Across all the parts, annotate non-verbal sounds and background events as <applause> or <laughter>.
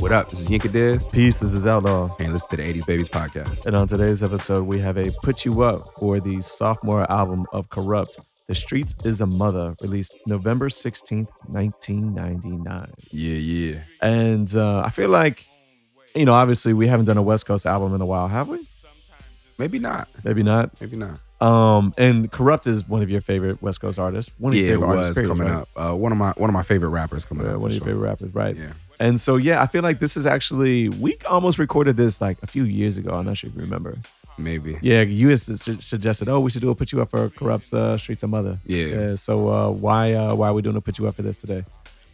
What up? This is Yinka Diz, Peace, this is Outlaw. and listen to the 80s Babies podcast. And on today's episode, we have a Put You Up for the sophomore album of Kurupt. The Streets is a Mother, released November 16th, 1999. Yeah, yeah. And uh, I feel like, you know, obviously we haven't done a West Coast album in a while, have we? Maybe not. Maybe not. Maybe not. Um, and Kurupt is one of your favorite West Coast artists. One of yeah, your favorite artists, was period, coming right? up. Uh, one of my one of my favorite rappers coming Yeah, up. one of your sure. favorite rappers, right? Yeah. And so, yeah, I feel like this is actually, we almost recorded this like a few years ago. I'm not sure if you remember. Maybe. Yeah, you had su- suggested, oh, we should do a put you up for Kurupt uh, Streets of Mother. Yeah. yeah so uh, why uh, why are we doing a put you up for this today?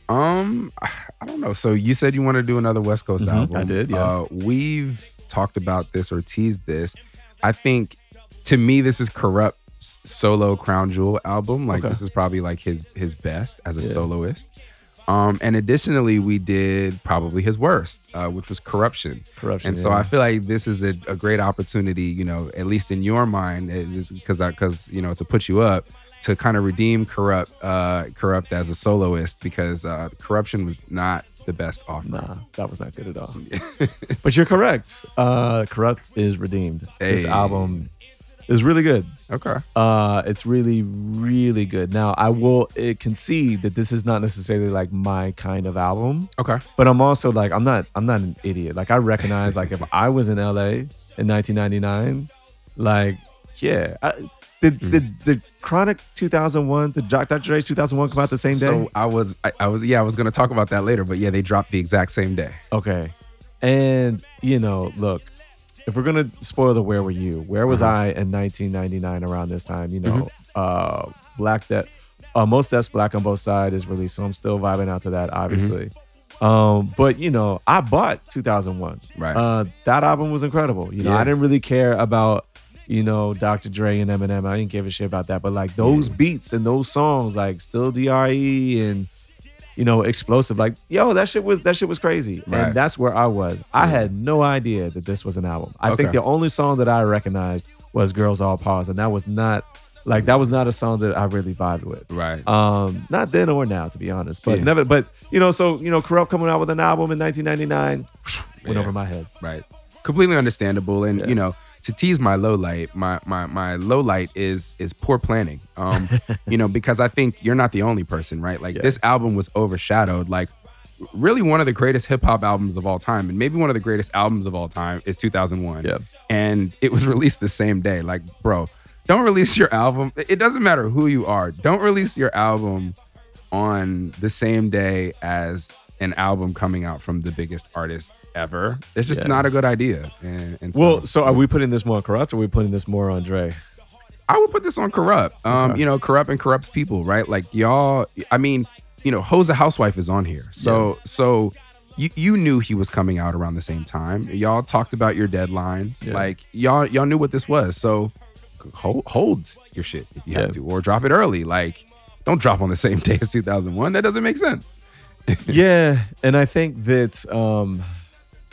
Um, I don't know. So you said you want to do another West Coast Mhm, album. I did, yes. Uh, we've talked about this or teased this. I think to me, this is Kurupt solo crown jewel album. Like Okay. this is probably like his his best as a Yeah. soloist. Um, and additionally, we did probably his worst, uh, which was Kuruption. Kuruption. And so yeah. I feel like this is a, a great opportunity, you know, at least in your mind, because because you know to put you up to kind of redeem Kurupt uh, Kurupt as a soloist because uh, Kuruption was not the best offer. Nah, that was not good at all. <laughs> but you're correct. Uh, Kurupt is redeemed. This album is really good. Okay. Uh, it's really, really good. Now, I will uh, concede that this is not necessarily like my kind of album, Okay. but I'm also like, I'm not, I'm not an idiot. Like, I recognize, like, if I was in LA in 1999, like, yeah, I, did, Hmm. did, did Chronic 2001, did Dr. Dre's 2001 come out the same day? So I was I, I was yeah I was gonna talk about that later, but yeah they dropped the exact same day. Okay. And, you know, look, if we're going to spoil the where were you, where was Uh-huh. I in 1999 around this time? You know, uh, Black Death, uh, Mos Def's Black on Both Sides is released. So I'm still vibing out to that, obviously. Um, but, you know, I bought 2001. Right. Uh, that album was incredible. You know, Yeah. I didn't really care about, you know, Dr. Dre and Eminem. I didn't give a shit about that. But like those beats and those songs, like Still DRE and you know, explosive. Like, yo, that shit was that shit was crazy. Right. And that's where I was. I had no idea that this was an album. I think the only song that I recognized was Girls All Pause. And that was not like that was not a song that I really vibed with. right. Um, not then or now, to be honest. But Yeah. never but you know, so you know, Kurupt coming out with an album in 1999 went Yeah. over my head. Right. Completely understandable. And Yeah. you know, to tease my low light, my my my low light is is poor planning. Um, <laughs> you know, because I think you're not the only person, right? Like Yeah. this album was overshadowed. Like really one of the greatest hip hop albums of all time, and maybe one of the greatest albums of all time is 2001. Yeah. And it was <laughs> released the same day. Like, bro, don't release your album. It doesn't matter who you are. Don't release your album on the same day as an album coming out from the biggest artist ever. It's just Yeah. not a good idea. And, and so, Well, so are we putting this more on Kurupt or are we putting this more on Dre? I would put this on Kurupt. Um, Okay. you know, Kurupt and Kurupt's people, right? Like y'all. I mean, you know, Ho's a housewife is on here, so so you you knew he was coming out around the same time. Y'all talked about your deadlines, Yeah. like y'all y'all knew what this was. So hold hold your shit if you Yeah. have to, or drop it early. Like, don't drop on the same <laughs> day as 2001. That doesn't make sense. <laughs> yeah, and I think that um,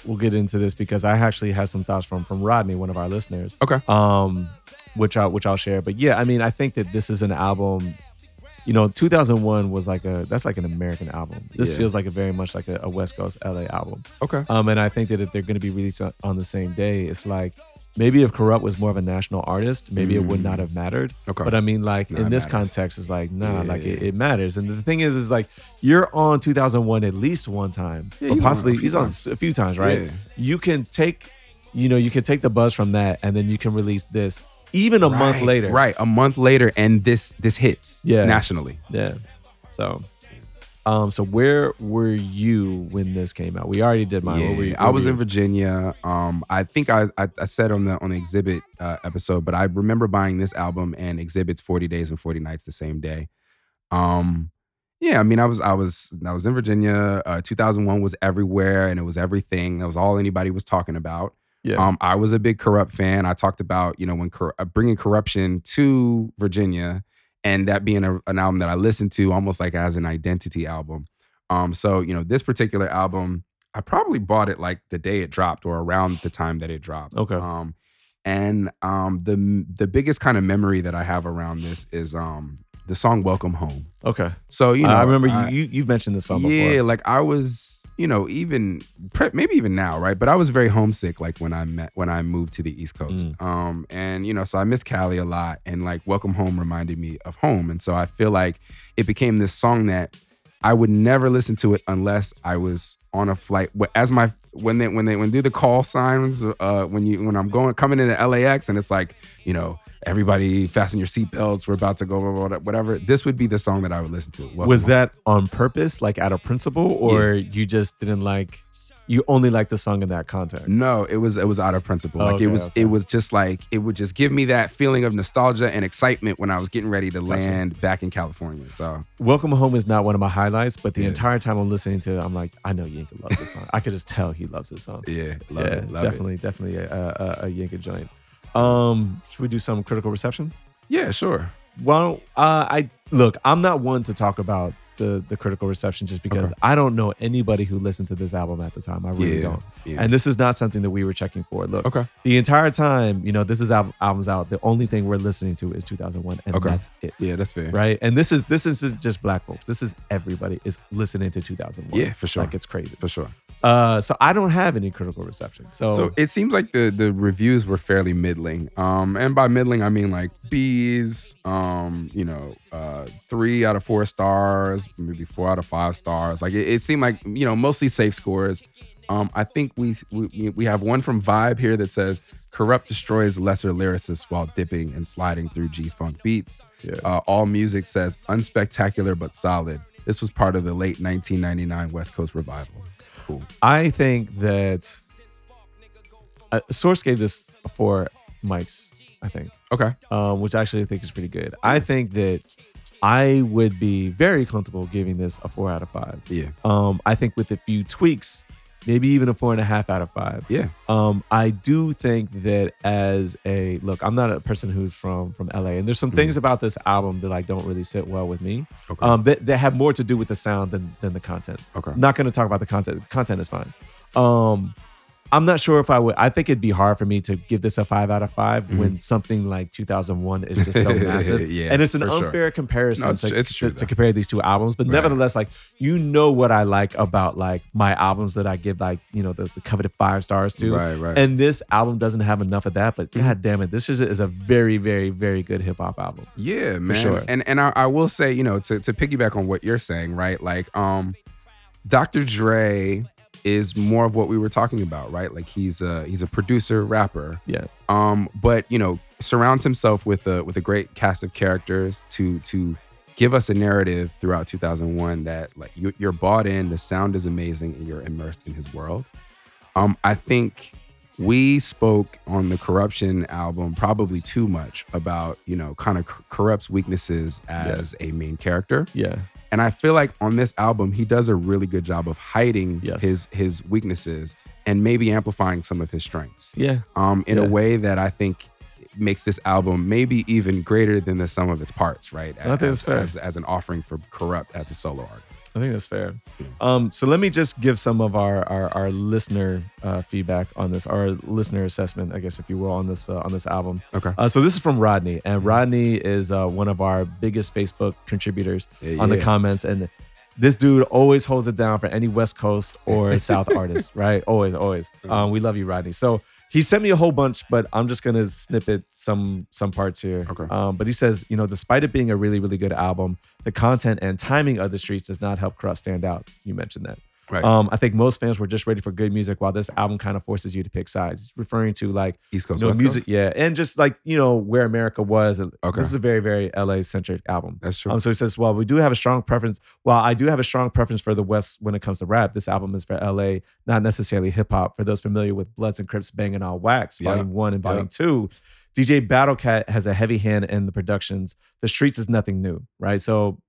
we'll get into this because I actually have some thoughts from from Rodney, one of our listeners. Okay. Um, which I which I'll share. But yeah, I mean, I think that this is an album. You know, 2001 was like a that's like an American album. This Yeah. feels like a very much like a, a West Coast LA album. Okay. Um, and I think that if they're going to be released on, on the same day, it's like maybe if Kurupt was more of a national artist, maybe it would not mm. have mattered. Okay. But I mean, like in this matters. context, it's like nah, Yeah. like it, it matters. And the thing is, is like you're on 2001 at least one time, Yeah, or he's on possibly he's on a few times, right? Yeah. You can take, you know, you can take the buzz from that, and then you can release this even a month later, Right. A month later, and this this hits Yeah. nationally. Yeah. So, um, so where were you when this came out? We already did mine. Yeah, you- I was in? Virginia. Um, I think I, I I said on the on the Xzibit uh, episode, but I remember buying this album and Xzibit's Forty Days and Forty Nights the same day. Um, yeah, I mean, I was I was I was in Virginia. Uh, 2001 was everywhere, and it was everything. That was all anybody was talking about. Yeah. Um, I was a big Kurupt fan. I talked about you know when cor- uh, bringing Kuruption to Virginia, and that being a, an album that I listened to almost like as an identity album. Um, so you know this particular album, I probably bought it like the day it dropped or around the time that it dropped. Okay. Um, and um, the the biggest kind of memory that I have around this is um the song "Welcome Home." okay. So you know, I remember I- you, you mentioned this song yeah, before. like I was you know, even pre- maybe even now, right? But I was very homesick, like when I met when I moved to the East Coast, Mm. um, and you know, so I miss Cali a lot, and like Welcome Home reminded me of home, and so I feel like it became this song that I would never listen to it unless I was on a flight. As my when they when they when they do the call signs, uh, when you when I'm going coming into LAX, and it's like you know. Everybody, fasten your seatbelts. We're about to go, whatever. This would be the song that I would listen to. Welcome was that on purpose, like out of principle, or you just didn't like? You only like the song in that context. No, it was it was out of principle. Like Okay, it was okay. it was just like it would just give me that feeling of nostalgia and excitement when I was getting ready to land back in California. So Welcome Home is not one of my highlights, but the Yeah. entire time I'm listening to it, I'm like, I know Yinka loves this song. I could just tell he loves this song. <laughs> yeah, love yeah, it, love definitely, definitely a, a, a Yinka joint. Um, should we do some critical reception? Yeah, sure. Well, uh, I look. I'm not one to talk about the the critical reception just because Okay. I don't know anybody who listened to this album at the time. I really yeah, don't. Yeah. And this is not something that we were checking for. Look, okay. the entire time, you know, this is al- albums out. The only thing we're listening to is 2001, and Okay. that's it. Yeah, that's fair. Right. And this is this isn't just black folks. This is everybody is listening to 2001. Yeah, for sure. Like it's crazy. For sure. Uh, so I don't have any critical reception. So, So it seems like the the reviews were fairly middling. Um, and by middling I mean like B's, um, you know, uh, three out of four stars, maybe four out of five stars. Like it, it seemed like you know mostly safe scores. Um, I think we, we we have one from Vibe here that says Kurupt destroys lesser lyricists while dipping and sliding through G funk beats. Yeah. Uh, all music says unspectacular but solid. This was part of the late 1999 West Coast revival. Cool. I think that uh, Source gave this four mics. I think. Okay. um, which actually I think is pretty good. I think that I would be very comfortable giving this a four out of five. Yeah. Um, I think with a few tweaks, maybe even a four and a half out of five. Yeah. Um, I do think that as a look, I'm not a person who's from from LA, and there's some things about this album that like don't really sit well with me. Okay. Um, that, that have more to do with the sound than than the content. okay. I'm not going to talk about the content. The content is fine. Um, I'm not sure if I would. I think it'd be hard for me to give this a five out of 5 Mhm. when something like 2001 is just so <laughs> massive. Yeah, and it's an for sure. unfair comparison No, it's to, it's true, to though. compare these two albums. But Right. nevertheless, like you know what I like about like my albums that I give like you know the, the coveted five stars to. Right. Right. And this album doesn't have enough of that, but Mhm. god damn it, this is, is a very, very, very good hip hop album. Yeah, man. sure. And and I, I will say, you know, to to piggyback on what you're saying, right? Like, um, Dr. Dre is more of what we were talking about, right? Like he's a he's a producer, rapper. Yeah. Um, but you know, surrounds himself with a with a great cast of characters to to give us a narrative throughout 2001 that like you, you're bought in, the sound is amazing, and you're immersed in his world. Um, I think we spoke on the Kuruption album probably too much about you know kind of Kurupt's weaknesses as a main character Yeah. And i feel like on this album he does a really good job of hiding Yes. his his weaknesses and maybe amplifying some of his strengths Yeah. um in Yeah. a way that i think makes this album maybe even greater than the sum of its parts right I think as, that's fair. as, as an offering for Kurupt as a solo artist I think that's fair. Um, so let me just give some of our our, our listener uh, feedback on this, our listener assessment, I guess, if you will, on this uh, on this album. okay Uh, so this is from Rodney, and Rodney is uh, one of our biggest Facebook contributors Yeah, on the comments, and this dude always holds it down for any West Coast or <laughs> South artist, right? Always, always. Um, we love you, Rodney. So he sent me a whole bunch, but I'm just gonna snippet some some parts here. Okay. Um, but he says, you know, despite it being a really really good album, the content and timing of the streets does not help Kurupt stand out. You mentioned that. Right Um, I think most fans were just ready for good music, while this album kind of forces you to pick sides. It's referring to like east coast no West music, Coast? yeah, and just like you know where America was. Okay. This is a very very LA centric album. that's true Um, so he says, well, we do have a strong preference. While I do have a strong preference for the West when it comes to rap, this album is for LA, not necessarily hip hop. For those familiar with Bloods and Crips banging on Wax, Yeah. Volume One and Yeah. Volume Two, DJ Battlecat has a heavy hand in the productions. The Streets is nothing new, right? So.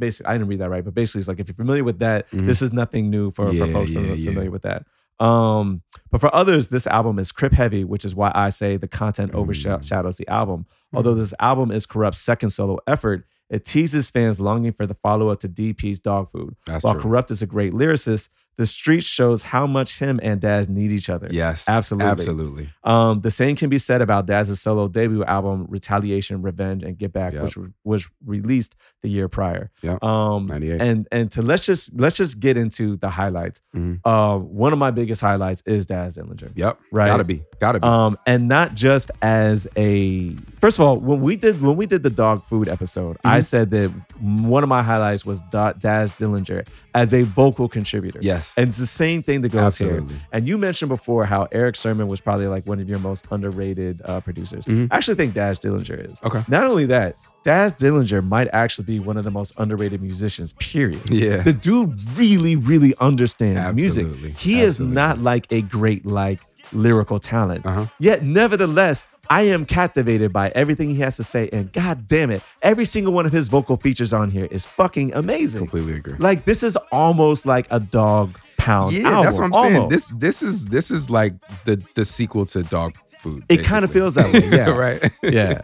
Basically, I didn't read that right, but basically, it's like if you're familiar with that, Mhm. this is nothing new for, Yeah, for folks yeah, fami- yeah. familiar with that. Um, but for others, this album is crip heavy, which is why I say the content Mm. overshadows the album. Although this album is Kurupt's second solo effort, it teases fans longing for the follow up to DP's Dog Food. that's While true Kurupt is a great lyricist, The street shows how much him and Daz need each other. Yes, Absolutely. absolutely. Um, the same can be said about Daz's solo debut album, Retaliation, Revenge, and Get Back, Yep. which was- was released the year prior. Yep. Um, 98. and and to let's just let's just get into the highlights. Mhm. Uh, one of my biggest highlights is Daz Dillinger. Yep, Right. Gotta be, gotta be. Um, and not just as a first of all, when we did when we did the dog food episode, I Mhm. said that one of my highlights was Da- Daz Dillinger as a vocal contributor. yes, And it's the same thing that goes here. absolutely. And you mentioned before how Erick Sermon was probably like one of your most underrated uh, producers. Mhm. I actually think Daz Dillinger is. Okay. Not only that, Daz Dillinger might actually be one of the most underrated musicians, period. Yeah. The dude really, really understands music. Absolutely. He is not like a great like lyrical talent. Uh huh. Yet, nevertheless, I am captivated by everything he has to say. And god damn it, every single one of his vocal features on here is fucking amazing. Completely agree. Like this is almost like a dog pound. Yeah, that's what I'm saying. almost. This this is this is like the the sequel to Dog Food. It kind of feels that way. <laughs> Yeah. right. yeah.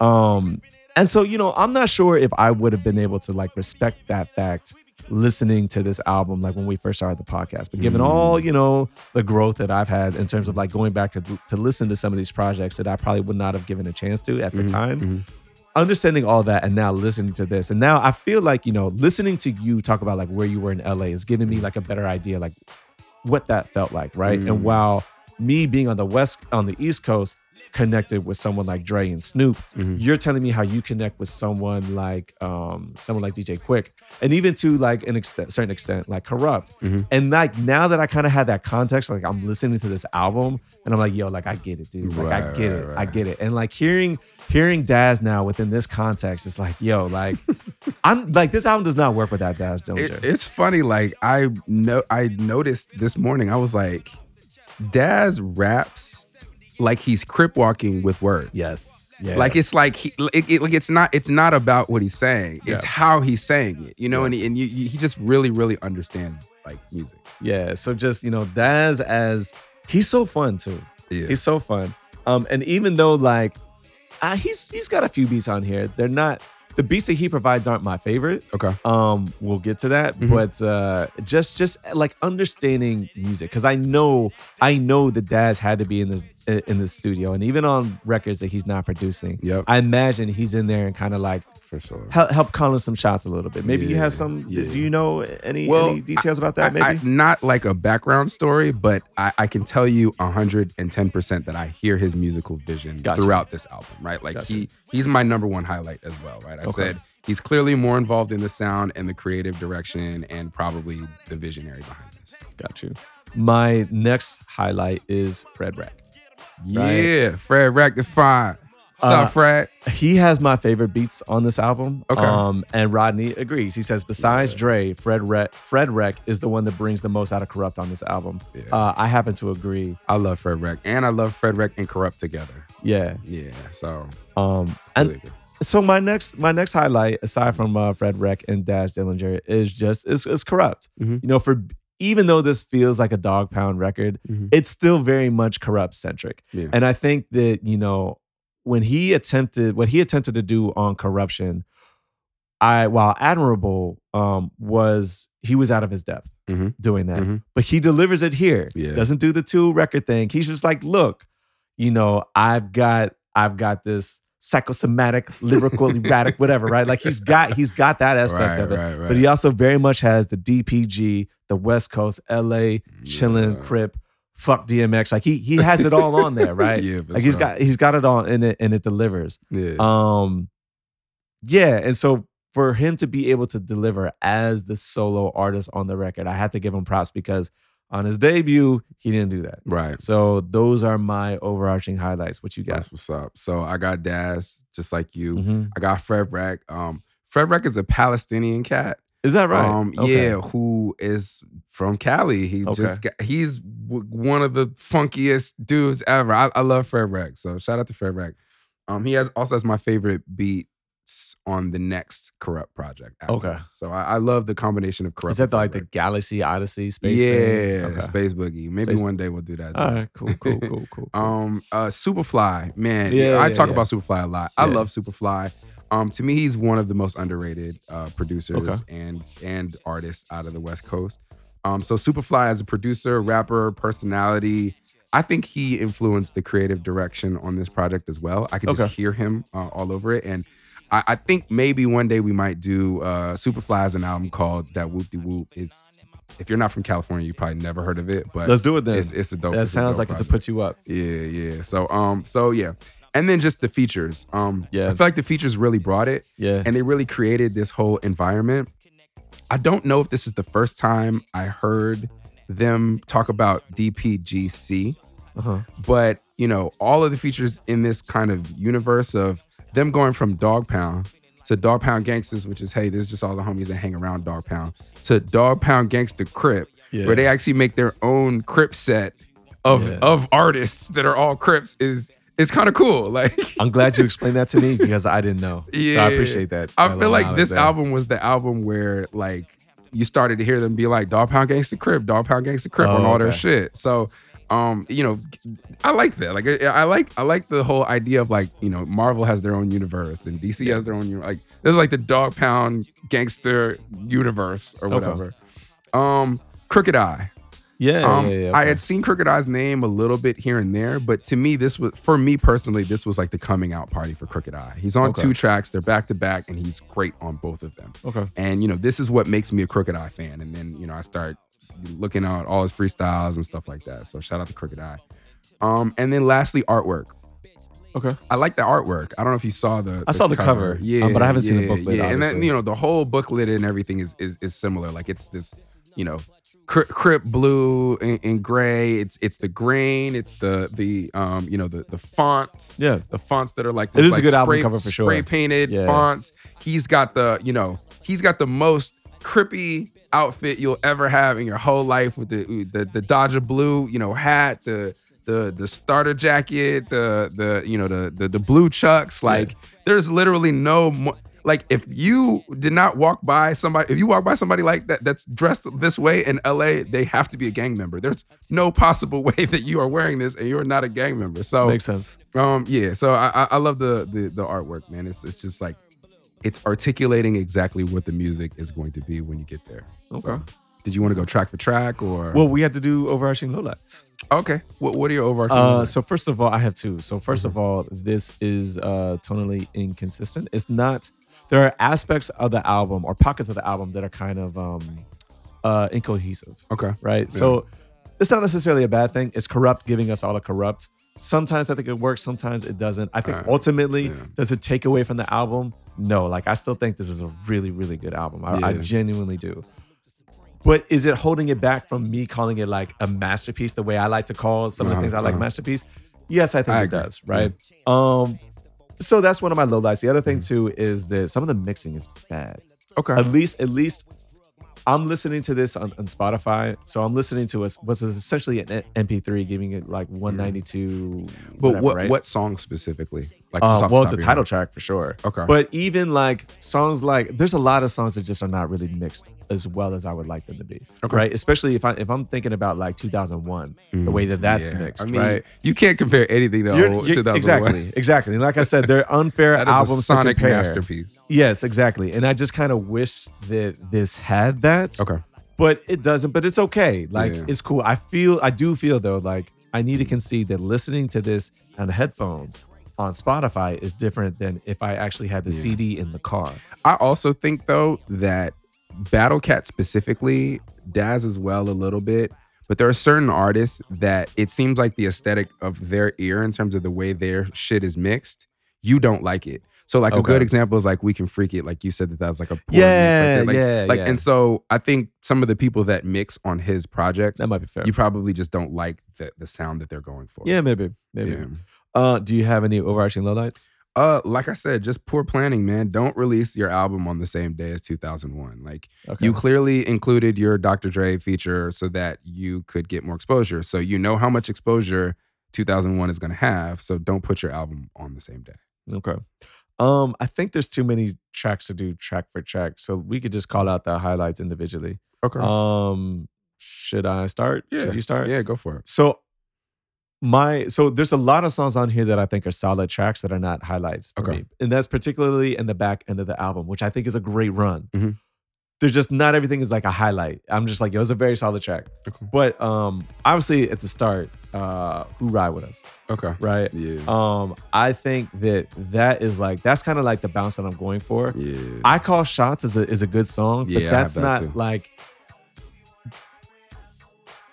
Um, and so you know, I'm not sure if I would have been able to like respect that fact listening to this album like when we first started the podcast. But given Mm. all you know the growth that I've had in terms of like going back to to listen to some of these projects that I probably would not have given a chance to at the Mhm, time. mhm. Understanding all that and now listening to this, and now I feel like you know listening to you talk about like where you were in LA is giving me like a better idea like what that felt like, right? Mm. And while me being on the west on the East Coast connected with someone like Dre and Snoop, Mhm. you're telling me how you connect with someone like um someone like DJ Quik, and even to like an extent, certain extent, like Kurupt. Mhm. And like now that I kind of had that context, like I'm listening to this album and I'm like, yo, like I get it, dude. Like I get right, it, I get it. And like hearing hearing Daz now within this context, it's like, yo, like <laughs> I'm like this album does not work without Daz Dillinger. It, it's funny. Like I know, I noticed this morning. I was like, Daz raps like he's crip walking with words. yes. Yeah. Like it's like he, it, it- like it's not it's not about what he's saying. It's Yeah. how he's saying it. You know, and he, and you, you, he just really really understands like music. Yeah. So just, you know, Daz as he's so fun too. Yeah. He's so fun. Um, and even though like uh, he's he's got a few beats on here, they're not the beats that he provides aren't my favorite. okay. Um, we'll get to that, Mhm. but uh, just just like understanding music because I know I know that Daz had to be in this in the studio, and even on records that he's not producing, Yep. I imagine he's in there and kind of like For sure. help help calling some shots a little bit. Maybe you have some. yeah. Do you know any Well, any details about that? I- I- Maybe. not like a background story, but I, I can tell you 110% that I hear his musical vision Gotcha. throughout this album, right? Like Gotcha. he he's my number one highlight as well, right? I Okay. said he's clearly more involved in the sound and the creative direction and probably the visionary behind this. Got you. My next highlight is Fred Wreck. Yeah, Fred Rectify. What's Uh, up, Fred? He has my favorite beats on this album. Okay. Um, and Rodney agrees. He says, besides Yeah. Dre, Fred Wreck, Fred Wreck is the one that brings the most out of Kurupt on this album. Yeah. Uh, I happen to agree. I love Fred Wreck, and I love Fred Wreck and Kurupt together. Yeah. Yeah, so Um, and so my next my next highlight, aside from uh, Fred Wreck and Daz Dillinger, is just is, is Kurupt. Mhm. You know, for even though this feels like a dog pound record, Mhm. it's still very much Kurupt centric. Yeah. And I think that, you know, when he attempted what he attempted to do on Kuruption, I while admirable, um, was he was out of his depth Mhm. doing that. Mhm. But he delivers it here. Yeah. Doesn't do the two record thing. He's just like, look, you know, I've got I've got this psychosomatic, lyrical, <laughs> erratic, whatever, right? Like he's got he's got that aspect Right, of it. right, right. But he also very much has the DPG, the West Coast, LA, chilling, Yeah. crip, fuck DMX. Like he he has it all on there, right? <laughs> Yeah, like he's got he's got it all in it and it delivers. Yeah. Um yeah, and so for him to be able to deliver as the solo artist on the record, I had to give him props because on his debut, he didn't do that. right. So those are my overarching highlights. What you got? That's what's up. So I got Daz, just like you. Mhm. I got Fred Wreck. Um, Fred Wreck is a Palestinian cat. Is that right? Um, Okay. yeah, who is from Cali. He Okay. just got, he's w- one of the funkiest dudes ever. I, I love Fred Wreck. So shout out to Fred Wreck. Um, he has also has my favorite on the next Kurupt project. Okay. So I, I love the combination of Kurupt. Is that the, like the Galaxy Odyssey space yeah? Okay. Space Boogie. Maybe Space- one day we'll do that. All right, cool, cool, cool, <laughs> cool. cool. Um, uh, Soopafly, man. Yeah, I yeah, talk yeah. about Soopafly a lot. I love Soopafly. Um, to me, he's one of the most underrated uh, producers Okay. and and artists out of the West Coast. Um, so Soopafly as a producer, rapper, personality, I think he influenced the creative direction on this project as well. I could just hear him uh, all over it, and I, I think maybe one day we might do uh, Soopafly as an album called That Whoop De Whoop. It's if you're not from California, you probably never heard of it, but Let's do it then. it's it's a dope. that it's sounds dope like it's to put you up. Yeah, yeah. So um, so yeah, and then just the features. Um, Yeah. I feel like the features really brought it, Yeah. and they really created this whole environment. I don't know if this is the first time I heard them talk about DPGC, Uh-huh. but you know, all of the features in this kind of universe of them going from Dog Pound to Dog Pound Gangsters, which is hey, this is just all the homies that hang around Dog Pound, to Dog Pound Gangster Crip, Yeah. where they actually make their own Crip set of Yeah. of artists that are all Crips is is kind of cool. <laughs> Like I'm glad you explained that to me because I didn't know. So I appreciate that. I that feel like this album was the album where like you started to hear them be like Dog Pound Gangsta Crip, Dog Pound Gangsta Crip on Oh, all their shit. So um, you know, I like that. Like I, I like I like the whole idea of like, you know, Marvel has their own universe and DC has their own like this is like the Dog Pound Gangster universe or Okay. whatever. Um Crooked I. Yeah, Um, yeah, yeah. I had seen Crooked I's name a little bit here and there, but to me, this was for me personally, this was like the coming out party for Crooked I. He's on Okay. two tracks, they're back to back, and he's great on both of them. Okay. And you know, this is what makes me a Crooked I fan. And then you know, I start looking at all his freestyles and stuff like that. So shout out to Crooked I. Um, and then lastly, artwork. Okay. I like the artwork. I don't know if you saw the. I saw the cover, Yeah, um, but I haven't seen the yeah, booklet, Yeah, and then you know the whole booklet and everything is is is similar. Like it's this, you know, cri- crip blue and, and gray. It's it's the grain. It's the the um you know the the fonts. Yeah. the fonts that are like It this, is a like good album spray, cover for sure. Spray painted Yeah. fonts. He's got the you know he's got the most crippy outfit you'll ever have in your whole life with the the the Dodger blue you know hat the the the starter jacket the the you know the the, the blue chucks like there's literally no mo- like if you did not walk by somebody if you walk by somebody like that that's dressed this way in LA they have to be a gang member there's no possible <laughs> way that you are wearing this and you're not a gang member so Makes sense. um, yeah. So I, I I love the, the the artwork, man. It's it's just like it's articulating exactly what the music is going to be when you get there. So, Okay. did you want to go track for track or? Well, we had to do overarching lowlights. okay. What what are your overarching? Uh, so first of all, I have two. So 1st Mm-hmm. of all, this is uh, tonally inconsistent. It's not. There are aspects of the album or pockets of the album that are kind of um, uh, incohesive, okay. right? So it's not necessarily a bad thing. It's Kurupt, giving us all a Kurupt. Sometimes I think it works. Sometimes it doesn't. I think Uh, ultimately, yeah. does it take away from the album? No. Like I still think this is a really, really good album. I, I genuinely do. But is it holding it back from me calling it like a masterpiece the way I like to call some of the Uh-huh, things I like uh-huh. masterpiece? Yes, I think I it agree. does, right? Um so that's one of my low lowlights. The other thing Mm-hmm. too is that some of the mixing is bad. Okay. At least at least I'm listening to this on, on Spotify. So I'm listening to what's essentially an MP3 giving it like 192 but whatever, what right? what song specifically? Like Um, well, top the title track for sure. Okay. But even like songs like there's a lot of songs that just are not really mixed as well as I would like them to be. Okay. Right. Especially if I if I'm thinking about like 2001, the way that mm, that's Yeah. mixed. I mean, right. you can't compare anything to You're- old you're- 2001. exactly. Exactly. And like I said, they're <laughs> unfair That is albums a sonic to masterpiece. Yes, exactly. And I just kind of wish that this had that. Okay. But it doesn't. But it's okay. Like Yeah. it's cool. I feel I do feel though, like I need to concede that listening to this on headphones on Spotify is different than if I actually had the Yeah. CD in the car. I also think though that Battle Cat specifically, Daz as well a little bit, but there are certain artists that it seems like the aesthetic of their ear in terms of the way their shit is mixed, you don't like it. So like a good example is like We Can Freak It, like you said that that was like a poor Yeah, mix like. Like, yeah, like yeah. and so I think some of the people that mix on his projects, That might be fair. you probably just don't like the the sound that they're going for. yeah, maybe. Maybe. Yeah. Uh, do you have any overarching lowlights? Uh, like I said, just poor planning, man. Don't release your album on the same day as 2001. Like Okay. you clearly included your Dr. Dre feature so that you could get more exposure. So you know how much exposure 2001 is going to have. So don't put your album on the same day. Okay. Um, I think there's too many tracks to do track for track, so we could just call out the highlights individually. Okay. Um, should I start? yeah. Should you start? Yeah, go for it. So my so there's a lot of songs on here that I think are solid tracks that are not highlights for Okay. me, and that's particularly in the back end of the album, which I think is a great run. Mhm. there's just not everything is like a highlight. I'm just like, it was a very solid track. Okay. But um, obviously at the start, uh, who ride with us, Okay. right? Yeah. Um, I think that that is like that's kind of like the bounce that I'm going for. yeah. I call shots is a is a good song, Yeah, but have that's that not like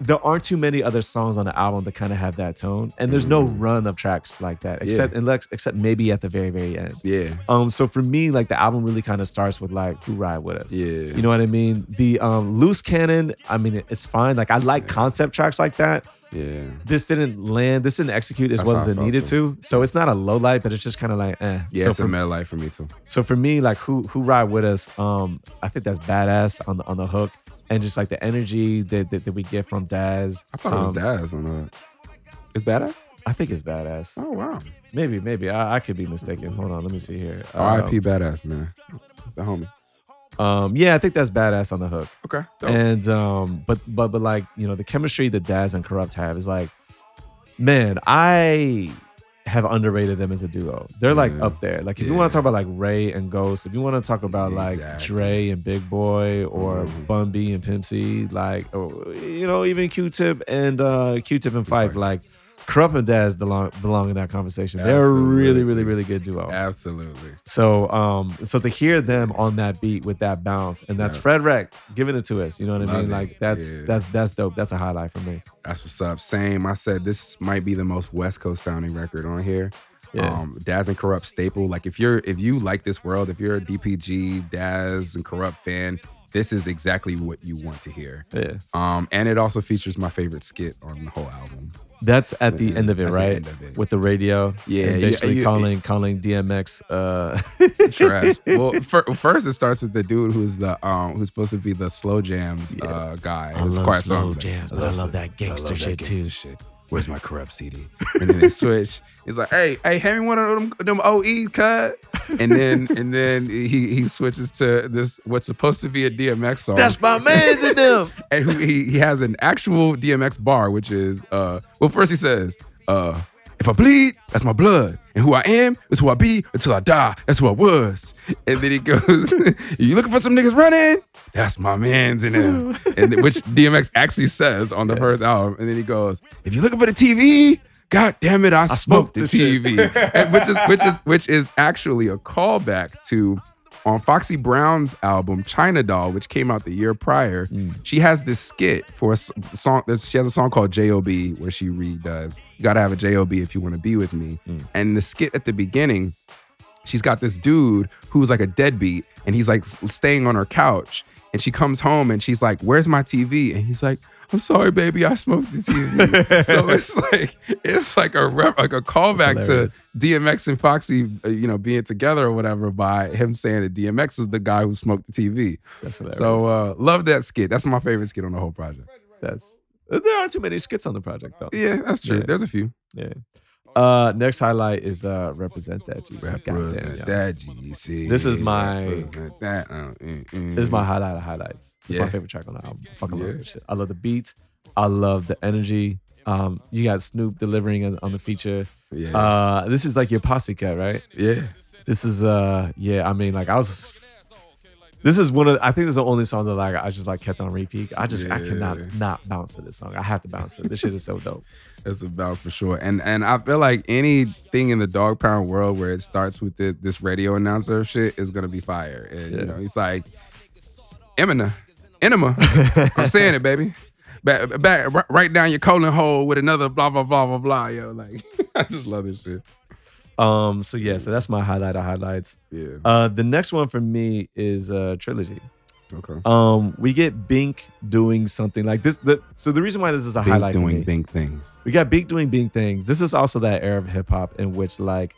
there aren't too many other songs on the album that kind of have that tone, and there's no Mm. run of tracks like that, Yeah. except unless, except maybe at the very very end. yeah. Um, so for me, like the album really kind of starts with like "Who Ride with Us." Yeah. You know what I mean? The um, loose cannon. I mean, it's fine. Like I like Yeah. concept tracks like that. Yeah. This didn't land. This didn't execute as That's well as it needed too. to. So it's not a low light, but it's just kind of like, eh. Yeah, so it's for a mad light for me too. so for me, like who who ride with us, um, I think that's badass on the on the hook, and just like the energy that that, that we get from Daz. I thought it was um, Daz on the. It's badass. I think it's badass. Oh wow. Maybe maybe I, I could be mistaken. Hold on, let me see here. R.I.P. Badass man. It's the homie. Um, yeah, I think that's badass on the hook. Okay. dope. And um, but but but like you know the chemistry that Daz and Kurupt have is like, man, I have underrated them as a duo. They're like Yeah. up there. Like if you want to talk about like Rae and Ghost, if you want to talk about like Exactly. Dre and Big Boi or Mhm. Bun B and Pimp C, like or, you know even Q-Tip and uh Q-Tip and Phife, like Kurupt and Daz belong belong in that conversation. They're a really really really good duo. Absolutely. So um so to hear them on that beat with that bounce and that's Yeah. Fred Wreck giving it to us, you know what I mean? it. Like that's Yeah. that's that's dope. That's a highlight for me. That's what's up. Same. I said this might be the most West Coast sounding record on here. Yeah. Um, Daz and Kurupt staple. Like if you're if you like this world, if you're a DPG, Daz and Kurupt fan, this is exactly what you want to hear. Yeah. Um, and it also features my favorite skit on the whole album. That's at the end of it, at the right? end of it. With the radio. Yeah, and yeah, basically you- calling calling DMX uh <laughs> Trash. well, fir- first it starts with the dude who's the um who's supposed to be the slow jams Yeah. uh guy. I It's love quite slow songs. jams, but I love that gangster shit, too. shit. Where's my Kurupt CD? And then they switch. He's like, hey, hey, hand me one of them, them OE cut. And then and then he he switches to this what's supposed to be a DMX song. That's my man's in them. and he, he has an actual DMX bar, which is uh well first he says, uh, if I bleed, that's my blood. And who I am is who I be until I die. That's who I was. And then he goes, <laughs> You looking for some niggas running? That's my man's in him. <laughs> and which DMX actually says on the Yeah. first album. And then he goes, If you're looking for the TV, God damn it, I, smoked smoked the the. TV. And which is which is which is actually a callback to on Foxy Brown's album Chyna Doll, which came out the year prior, Mm. she has this skit for a song. She has a song called "J.O.B." where she redoes "You Gotta Have a J.O.B. if you want to be with me." Mm. And the skit at the beginning, she's got this dude who's like a deadbeat, and he's like staying on her couch, and she comes home and she's like, "Where's my TV?" And he's like. I'm sorry, baby. I smoked the TV. <laughs> so it's like it's like a rep, like a callback to. DMX and Foxy, uh, you know, being together or whatever by him saying that DMX was the guy who smoked the TV. That's hilarious. So uh love that skit. That's my favorite skit on the whole project. that's there aren't too many skits on the project though. Yeah, that's true. Yeah. There's a few. Yeah. Uh next highlight is uh represent that. Goddamn, Represent that GC. This is my- Represent that. uh, mm, mm. This is my highlight of highlights. It's Yeah. my favorite track on the album. I fucking Yeah. love this shit. I love the beats. I love the energy. Um, you got Snoop delivering on, on the feature. yeah. Uh, this is like your posse cut, right? yeah. This is uh, yeah. I mean, like I was. This is one of. I think this is the only song that like I just like kept on repeat. I just I cannot not bounce to this song. I have to bounce to it. This shit is so dope. <laughs> It's a bounce for sure. And and I feel like anything in the dog pound world where it starts with the, this radio announcer shit is gonna be fire. And Yeah. you know, it's like Emina. Enema. I'm saying it, baby. Back, back, right down your colon hole with another blah blah blah blah blah. Yo, like <laughs> I just love this shit. Um. So yeah. So that's my highlight of highlights. Yeah. Uh, the next one for me is uh trilogy. Okay. Um, we get Bink doing something like this. The, so the reason why this is a Bink highlight for doing me, big things. we got Bink doing Bink things. This is also that era of hip hop in which like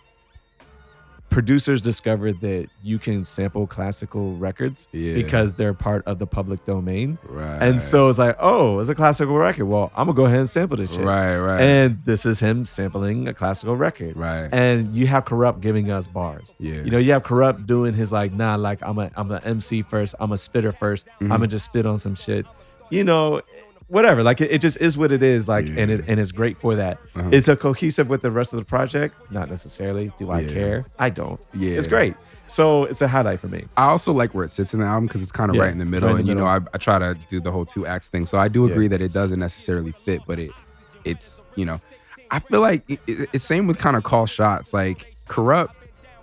producers discovered that you can sample classical records Yeah. because they're part of the public domain. Right. And so it's like, oh, it's a classical record. Well, I'm gonna go ahead and sample this shit. Right, right. And this is him sampling a classical record. right. And you have Corrupt giving us bars. yeah. You know, you have Corrupt doing his like, nah, like I'm a I'm a MC first, I'm a spitter 1st i I'm gonna just spit on some shit. You know, whatever. Like it, it just is what it is. Like, and it and it's great for that. Uh-huh. Is it cohesive with the rest of the project? Not necessarily. Do I Yeah. care? I don't. yeah. It's great. So it's a highlight for me. I also like where it sits in the album because it's kind of Yeah, right in the middle, in and the you know, I. I try to do the whole two acts thing. So I do Yeah. agree that it doesn't necessarily fit, but it, it's you know, I feel like it, it- it's same with kind of call shots. Like Kurupt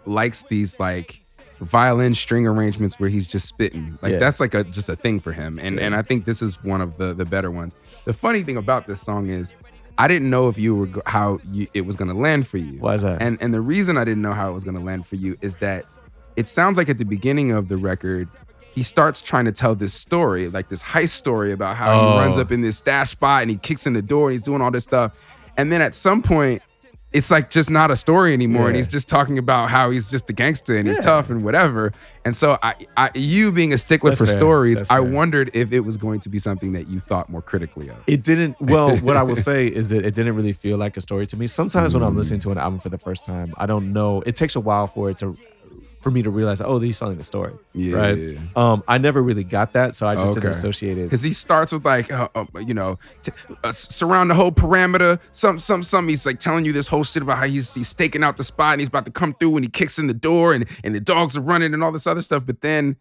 likes these like violin string arrangements where he's just spitting. Like Yeah. that's like a just a thing for him, and Yeah. and I think this is one of the the better ones. The funny thing about this song is. I didn't know if you were how you, it was gonna land for you. Why is that? And and the reason I didn't know how it was gonna land for you is that it sounds like at the beginning of the record, he starts trying to tell this story, like this heist story about how Oh. he runs oh. up in this stash spot and he kicks in the door and he's doing all this stuff. And then at some point, it's like just not a story anymore. And he's just talking about how he's just a gangster and he's tough and whatever. And so I, I you being a stickler That's for fair. stories, That's I fair. wondered if it was going to be something that you thought more critically of. It didn't. Well, <laughs> what I will say is that it didn't really feel like a story to me. Sometimes when I'm Mm. listening to an album for the first time, I don't know. It takes a while for it to, for me to realize, oh, he's telling a story. Yeah. Right. Um, I never really got that, so I just didn't Okay. associate it. Because he starts with like, uh, uh, you know, t- uh, surround the whole parameter. Some, some, some. He's like telling you this whole shit about how he's he's staking out the spot and he's about to come through and he kicks in the door and and the dogs are running and all this other stuff. But then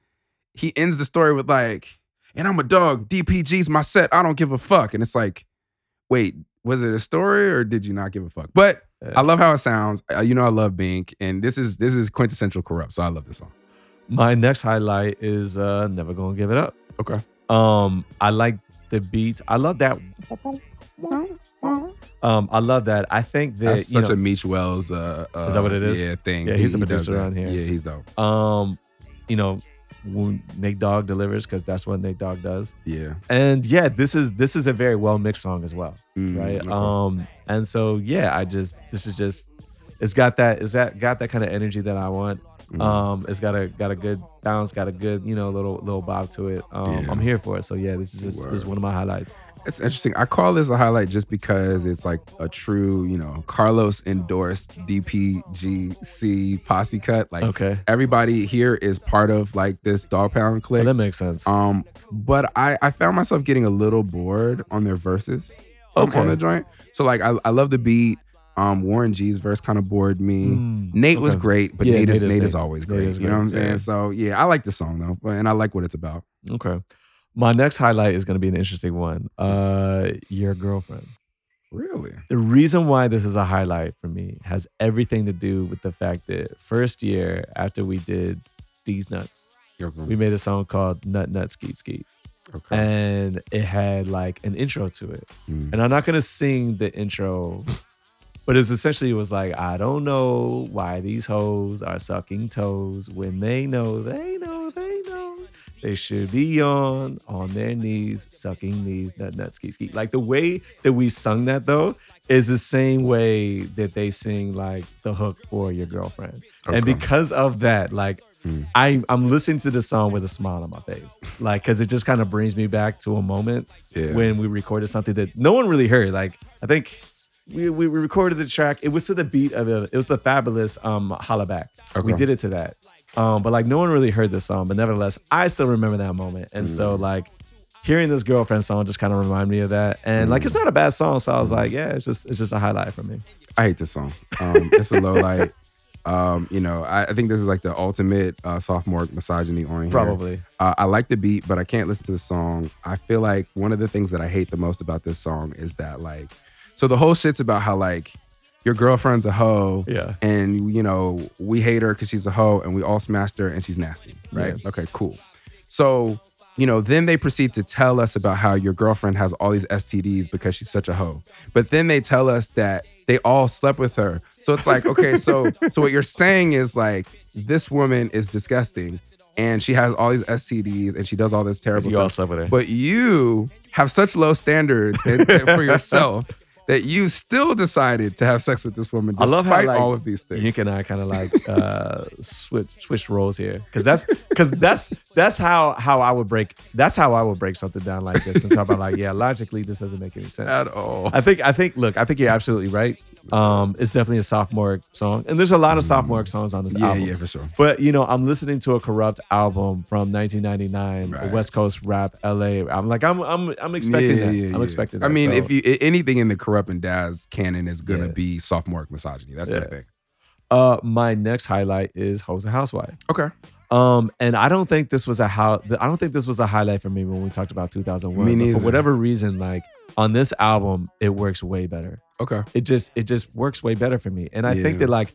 he ends the story with like, and I'm a dog. DPG's my set. I don't give a fuck. And it's like, wait, was it a story or did you not give a fuck? But. I love how it sounds. Uh, you know, I love Bink, and this is this is quintessential Kurupt. So I love this song. My next highlight is uh, never gonna give it up. Okay. Um, I like the beats. I love that. Um, I love that. I think that That's such know, a Meech Wells. Uh, uh, Is that what it is? Yeah, thing. Yeah, he's He- he does producer that. around here. Yeah, he's dope. um, you know, when Nate Dogg delivers because that's what Nate Dogg does. Yeah. And yeah, this is this is a very well mixed song as well, Mm, right? okay. Um, and so yeah, I just this is just it's got that it's that got that kind of energy that I want. Mhm. Um, it's got a got a good bounce, got a good you know little little bob to it. Um, Yeah. I'm here for it. So yeah, this is just this is one of my highlights. It's interesting. I call this a highlight just because it's like a true, you know, Carlos endorsed DPGC posse cut. Like Okay, everybody here is part of like this dog pound well, click. that makes sense. Um, but I I found myself getting a little bored on their verses. Okay. On the joint. So like I, I love the beat. Um, Warren G's verse kind of bored me. Mm, Nate was great, but Yeah, Nate, is Nate is Nate is always great. is you know what I'm great, saying? yeah. So yeah, I like the song though, and I like what it's about. Okay, my next highlight is going to be an interesting one. Uh, your girlfriend. Really? The reason why this is a highlight for me has everything to do with the fact that first year after we did These Nuts, we made a song called Nut Nut Skeet Skeet. Okay. And it had like an intro to it. Mm. And I'm not gonna sing the intro, but it's essentially it was like, I don't know why these hoes are sucking toes when they know, they know, they know. They should be on on their knees, sucking knees, nut nut ski ski. Like the way that we sung that though is the same way that they sing like the hook for your girlfriend. And because of that, like Hmm. I, I'm listening to the song with a smile on my face. Like, cause it just kind of brings me back to a moment Yeah. when we recorded something that no one really heard. Like, I think we, we we recorded the track. It was to the beat of the, it was the Fabolous um Holla Back. We did it to that. Um, but like no one really heard this song, but nevertheless, I still remember that moment. And so Mm. like hearing this girlfriend song just kind of reminded me of that. And like it's Mm. not a bad song. So I was like, yeah, it's just it's just a highlight for me. I hate this song. Um, it's a low light. Um, you know, I, I think this is like the ultimate uh, sophomore misogyny on here. Probably. Uh, I like the beat, but I can't listen to the song. I feel like one of the things that I hate the most about this song is that like, so the whole shit's about how like your girlfriend's a hoe, Yeah. and you know we hate her because she's a hoe, and we all smashed her, and she's nasty, right? Okay, cool. So you know, then they proceed to tell us about how your girlfriend has all these STDs because she's such a hoe. But then they tell us that they all slept with her. So it's like, okay, <laughs> so so what you're saying is like this woman is disgusting and she has all these STDs and she does all this terrible You all stuff. slept with her. But you have such low standards and- and for yourself <laughs> that you still decided to have sex with this woman I love despite how, like, all of these things. Nick and I kind of like uh, switch switch roles here because that's because that's that's how how I would break that's how I would break something down like this and talk about like yeah logically this doesn't make any sense. at all. I think I think look I think you're absolutely right. Um, it's definitely a sophomore song, and there's a lot of sophomore songs on this yeah, album. yeah, yeah, for sure. But you know, I'm listening to a Kurupt album from 1999, Right. West Coast rap, LA. I'm like, I'm I'm I'm expecting that. I'm expecting. That, I mean, So, if you anything in the Kurupt and Daz canon is gonna Yeah. be sophomoric misogyny. That's Yeah. their thing. Uh, my next highlight is "Hoes a Housewife." Okay. Um, and I don't think this was a how I don't think this was a highlight for me when we talked about 2001. Me but. For whatever reason, like on this album, it works way better. Okay. It just it just works way better for me. And I think that like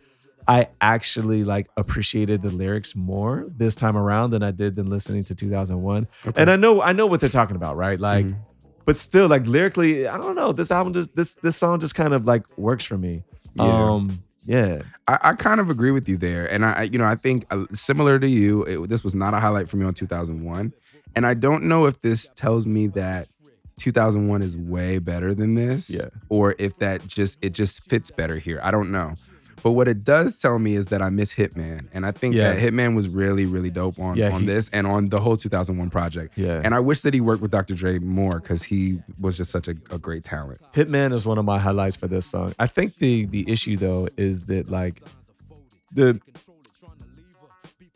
I actually like appreciated the lyrics more this time around than I did than listening to 2001. Okay. And I know I know what they're talking about, right? Like, Mhm. but still, like lyrically, I don't know. This album just this this song just kind of like works for me. Yeah. Um, yeah. I, I kind of agree with you there, and I, I- you know, I think uh, similar to you, it, this was not a highlight for me on 2001, and I don't know if this tells me that 2001 is way better than this, Yeah. or if that just it just fits better here. I don't know, but what it does tell me is that I miss Hitman, and I think Yeah. that Hitman was really, really dope on Yeah, on he- this and on the whole 2001 project. Yeah. And I wish that he worked with Dr. Dre more because he was just such a, a great talent. Hitman is one of my highlights for this song. I think the the issue though is that like the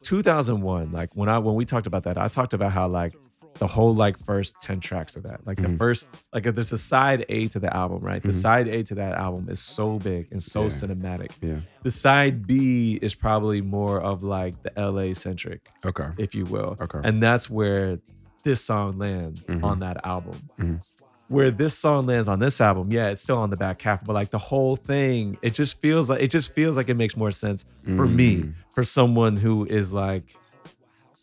2001 like when I when we talked about that I talked about how like the whole like first 10 tracks of that like the Mhm. first like if there's a side A to the album right the Mhm. side A to that album is so big and so Yeah. cinematic Yeah. the side B is probably more of like the LA centric Okay. if you will Okay. and that's where this song lands Mhm. on that album Mhm. where this song lands on this album, yeah, it's still on the back half, but like the whole thing, it just feels like it just feels like it makes more sense for me, Mm. for someone who is like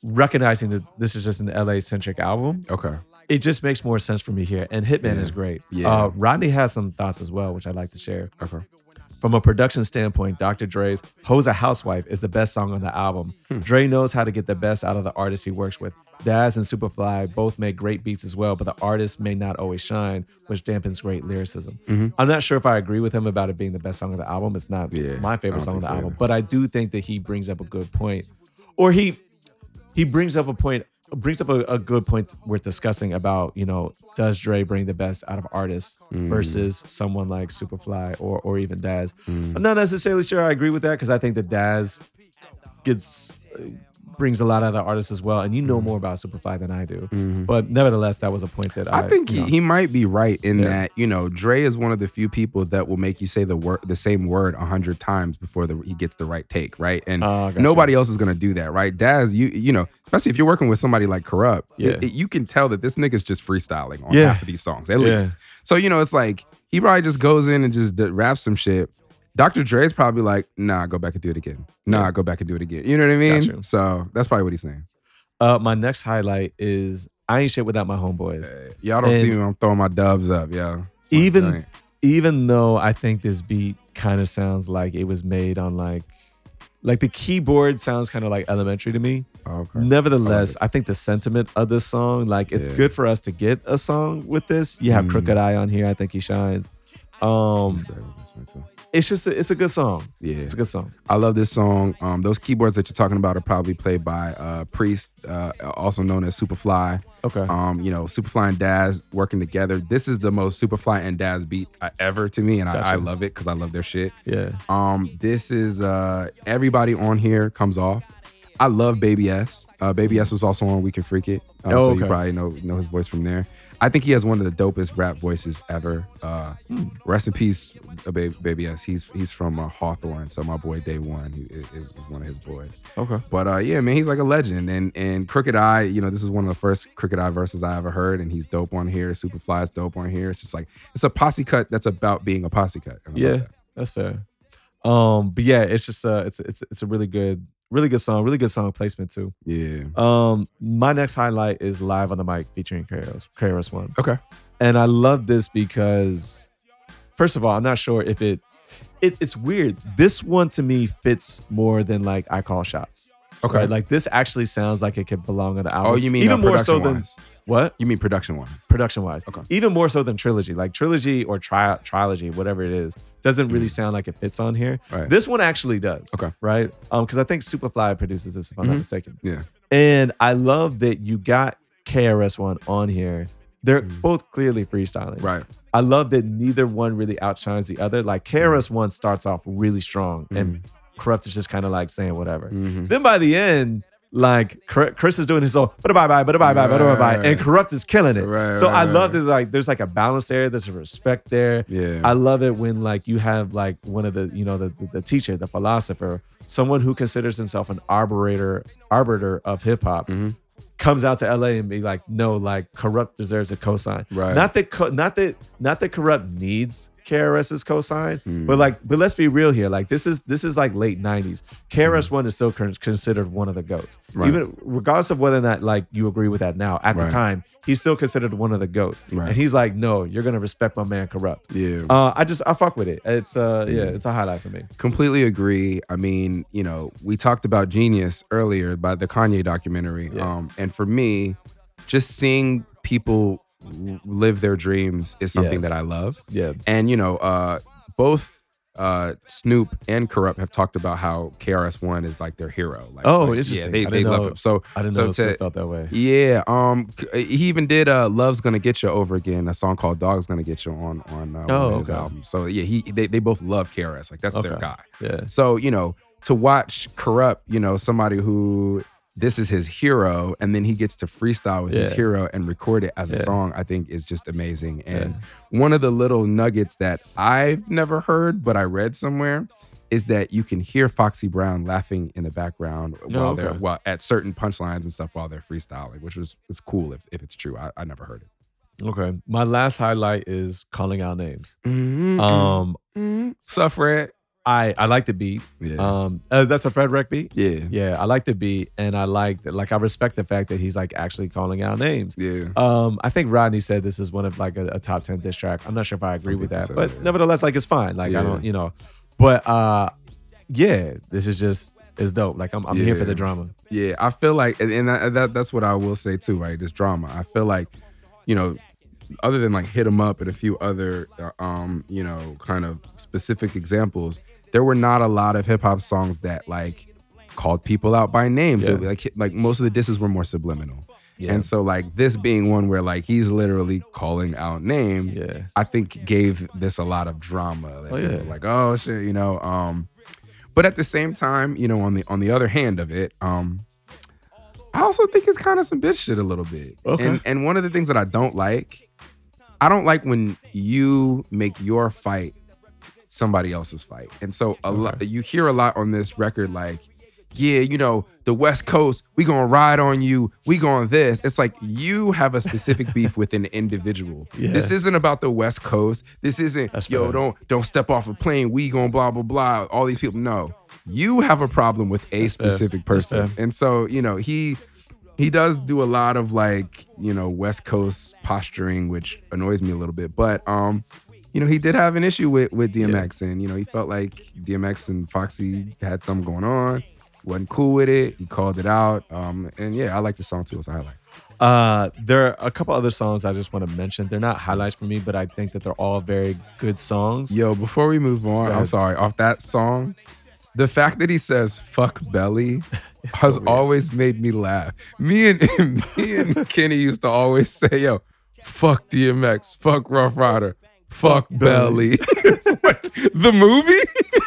recognizing that this is just an LA centric album. Okay. It just makes more sense for me here. And Hitman Yeah. is great. Yeah. Uh, Rodney has some thoughts as well, which I'd like to share. Okay. From a production standpoint, Dr. Dre's Ho's a Housewife is the best song on the album. Hmm. Dre knows how to get the best out of the artists he works with. Daz and Soopafly both make great beats as well, but the artist may not always shine, which dampens great lyricism. Mhm. I'm not sure if I agree with him about it being the best song of the album. It's not Yeah, my favorite song of the so album, either. but I do think that he brings up a good point. Or he he brings up a point brings up a, a good point worth discussing about, you know, does Dre bring the best out of artists Mm. versus someone like Soopafly or or even Daz? Mm. I'm not necessarily sure I agree with that because I think that Daz gets brings a lot of other artists as well, and you know more about Soopafly than I do. Mhm. But nevertheless, that was a point that I, I think you he, know, he might be right in Yeah. that you know Dre is one of the few people that will make you say the word the same word a hundred times before the, he gets the right take right and Oh, gotcha. nobody else is gonna do that right Daz you you know especially if you're working with somebody like Kurupt Yeah. it- it- you can tell that this nigga's just freestyling on Yeah. half of these songs at Yeah. least so you know it's like he probably just goes in and just d- raps some shit. Dr. Dre's probably like, nah, go back and do it again. Nah, Yeah. go back and do it again. You know what I mean? Gotcha. So that's probably what he's saying. Uh, my next highlight is I ain't shit without my homeboys. Uh, y'all don't And- see me. I'm throwing my dubs up, yo. Even even though I think this beat kind of sounds like it was made on like like the keyboard sounds kind of like elementary to me. Oh, okay. Nevertheless, it. I think the sentiment of this song, like it's Yeah. good for us to get a song with this. You have Mm. Crooked I on here. I think he shines. Um, it's just a, it's a good song. Yeah, It's a good song. I love this song. Um, those keyboards that you're talking about are probably played by uh, Priest, uh, also known as Soopafly. Okay. Um, you know, Soopafly and Daz working together. This is the most Soopafly and Daz beat uh, ever to me, and I, Gotcha. I love it because I love their shit. yeah. Um, this is uh everybody on here comes off. I love Baby S. Uh, Baby S was also on We Can Freak It, uh, Oh, so you probably know know his voice from there. I think he has one of the dopest rap voices ever. Uh, Hmm. Rest in peace, uh, Baby, Baby S. He's he's from uh, Hawthorne, so my boy Day One is, is one of his boys. Okay. But uh, yeah, man, he's like a legend. And and Crooked I, you know, this is one of the first Crooked I verses I ever heard, and he's dope on here. Soopafly's dope on here. It's just like it's a posse cut that's about being a posse cut. And I love Yeah, that. that's fair. Um, but yeah, it's just uh, it's it's it's a really good, really good song, really good song placement too. yeah. Um, my next highlight is live on the mic featuring KRS, KRS one, Okay. and I love this because, first of all, I'm not sure if it, it it's weird. This one to me fits more than like I call shots. Okay. Right? Like this actually sounds like it could belong on the album. Oh, you mean even uh, more so than wise? what? You mean production wise? production wise. Okay. Even more so than trilogy. Like trilogy or tri- trilogy, whatever it is, doesn't really sound like it fits on here. Mm. Right. This one actually does. Okay. Right? Um, because I think Soopafly produces this, if I'm not Mhm. mistaken. Yeah. And I love that you got KRS One on here. They're Mhm. both clearly freestyling. Right. I love that neither one really outshines the other. Like KRS One starts off really strong, and Kurupt is just kind of like saying whatever. Mm-hmm. Then by the end, like Chris is doing his own but bye bye but bye bye but bye and Kurupt is killing it. Right, so right, I love that like there's like a balance there, there's a respect there. Yeah, I love it when like you have like one of the you know the the, the teacher, the philosopher, someone who considers himself an arbiter arbiter of hip hop. Mm-hmm. Comes out to LA and be like, no, like Kurupt deserves a cosign. Right. Not that, co- not that, not that Kurupt needs KRS's cosign, Mm. but like, but let's be real here. Like, this is this is like late '90s. KRS One is still considered one of the goats. Right. even regardless of whether or not like you agree with that now. At Right. the time, he's still considered one of the goats, Right. and he's like, no, you're gonna respect my man Kurupt. yeah. Uh, I just I fuck with it. It's uh yeah, Mm. it's a highlight for me. completely agree. I mean, you know, we talked about Genius earlier by the Kanye documentary. Yeah. Um, and for me, just seeing people live their dreams is something Yeah. that I love. Yeah, And you know, uh, both uh, Snoop and Kurupt have talked about how KRS One is like their hero. Like, Oh, like, interesting. Yeah, they, they didn't love him. So I didn't so know Snoop felt that way. yeah, um, he even did uh, "Love's Gonna Get You" over again, a song called "Dog's Gonna Get You" on on uh, one Oh, of his okay. albums. So yeah, he they, they both love KRS, like that's their guy. Yeah, So, you know, to watch Kurupt, you know, somebody who this is his hero, and then he gets to freestyle with his hero and record it as a song, I think is just amazing. And one of the little nuggets that I've never heard, but I read somewhere, is that you can hear Foxy Brown laughing in the background while they're Oh, while at certain punchlines and stuff while they're freestyling, which was was cool if, if it's true. I, I never heard it. okay. My last highlight is calling out names. Mm-hmm. Um, Fred? I I like the beat. Yeah. Um, uh, that's a Fred Wreck beat. yeah. Yeah, I like the beat, and I like that. Like, I respect the fact that he's like actually calling out names. Yeah. Um, I think Rodney said this is one of like a, a top ten diss track. I'm not sure if I agree with that, but that, yeah. nevertheless, like it's fine. Like I don't, you know, but uh, yeah, this is just it's dope. Like I'm I'm here for the drama. Yeah, I feel like, and, and that, that that's what I will say too, right? This drama. I feel like, you know, other than like hit hit 'em up and a few other, uh, um, you know, kind of specific examples, there were not a lot of hip hop songs that like called people out by names. Yeah. It- like like most of the disses were more subliminal. Yeah. And so like this being one where like he's literally calling out names, Yeah. I think gave this a lot of drama. That Oh, yeah. like, oh shit, you know. Um, but at the same time, you know, on the on the other hand of it, um, I also think it's kind of some bitch shit a little bit. Okay. And and one of the things that I don't like, I don't like when you make your fight somebody else's fight. And so a lot you hear a lot on this record like yeah, you know, the West Coast, we gonna ride on you, we going this. It's like you have a specific beef with an individual. <laughs> Yeah. This isn't about the West Coast. This isn't, That's yo, don't don't step off a plane, we gonna blah blah blah. All these people. No. You have a problem with a specific person. And so, you know, he he does do a lot of like, you know, West Coast posturing, which annoys me a little bit. But um, you know, he did have an issue with with DMX, and you know, he felt like DMX and Foxy had something going on. wasn't cool with it. He called it out. Um, and yeah, I like the song too. It's a highlight. Uh, there are a couple other songs I just want to mention. They're not highlights for me, but I think that they're all very good songs. Yo, before we move on, I'm sorry. Off that song, the fact that he says "fuck belly" <laughs> has weird. always made me laugh. Me and <laughs> me and <laughs> Kenny used to always say, "Yo, fuck DMX, fuck Ruff Ryder, fuck, belly." <laughs> it's like the movie.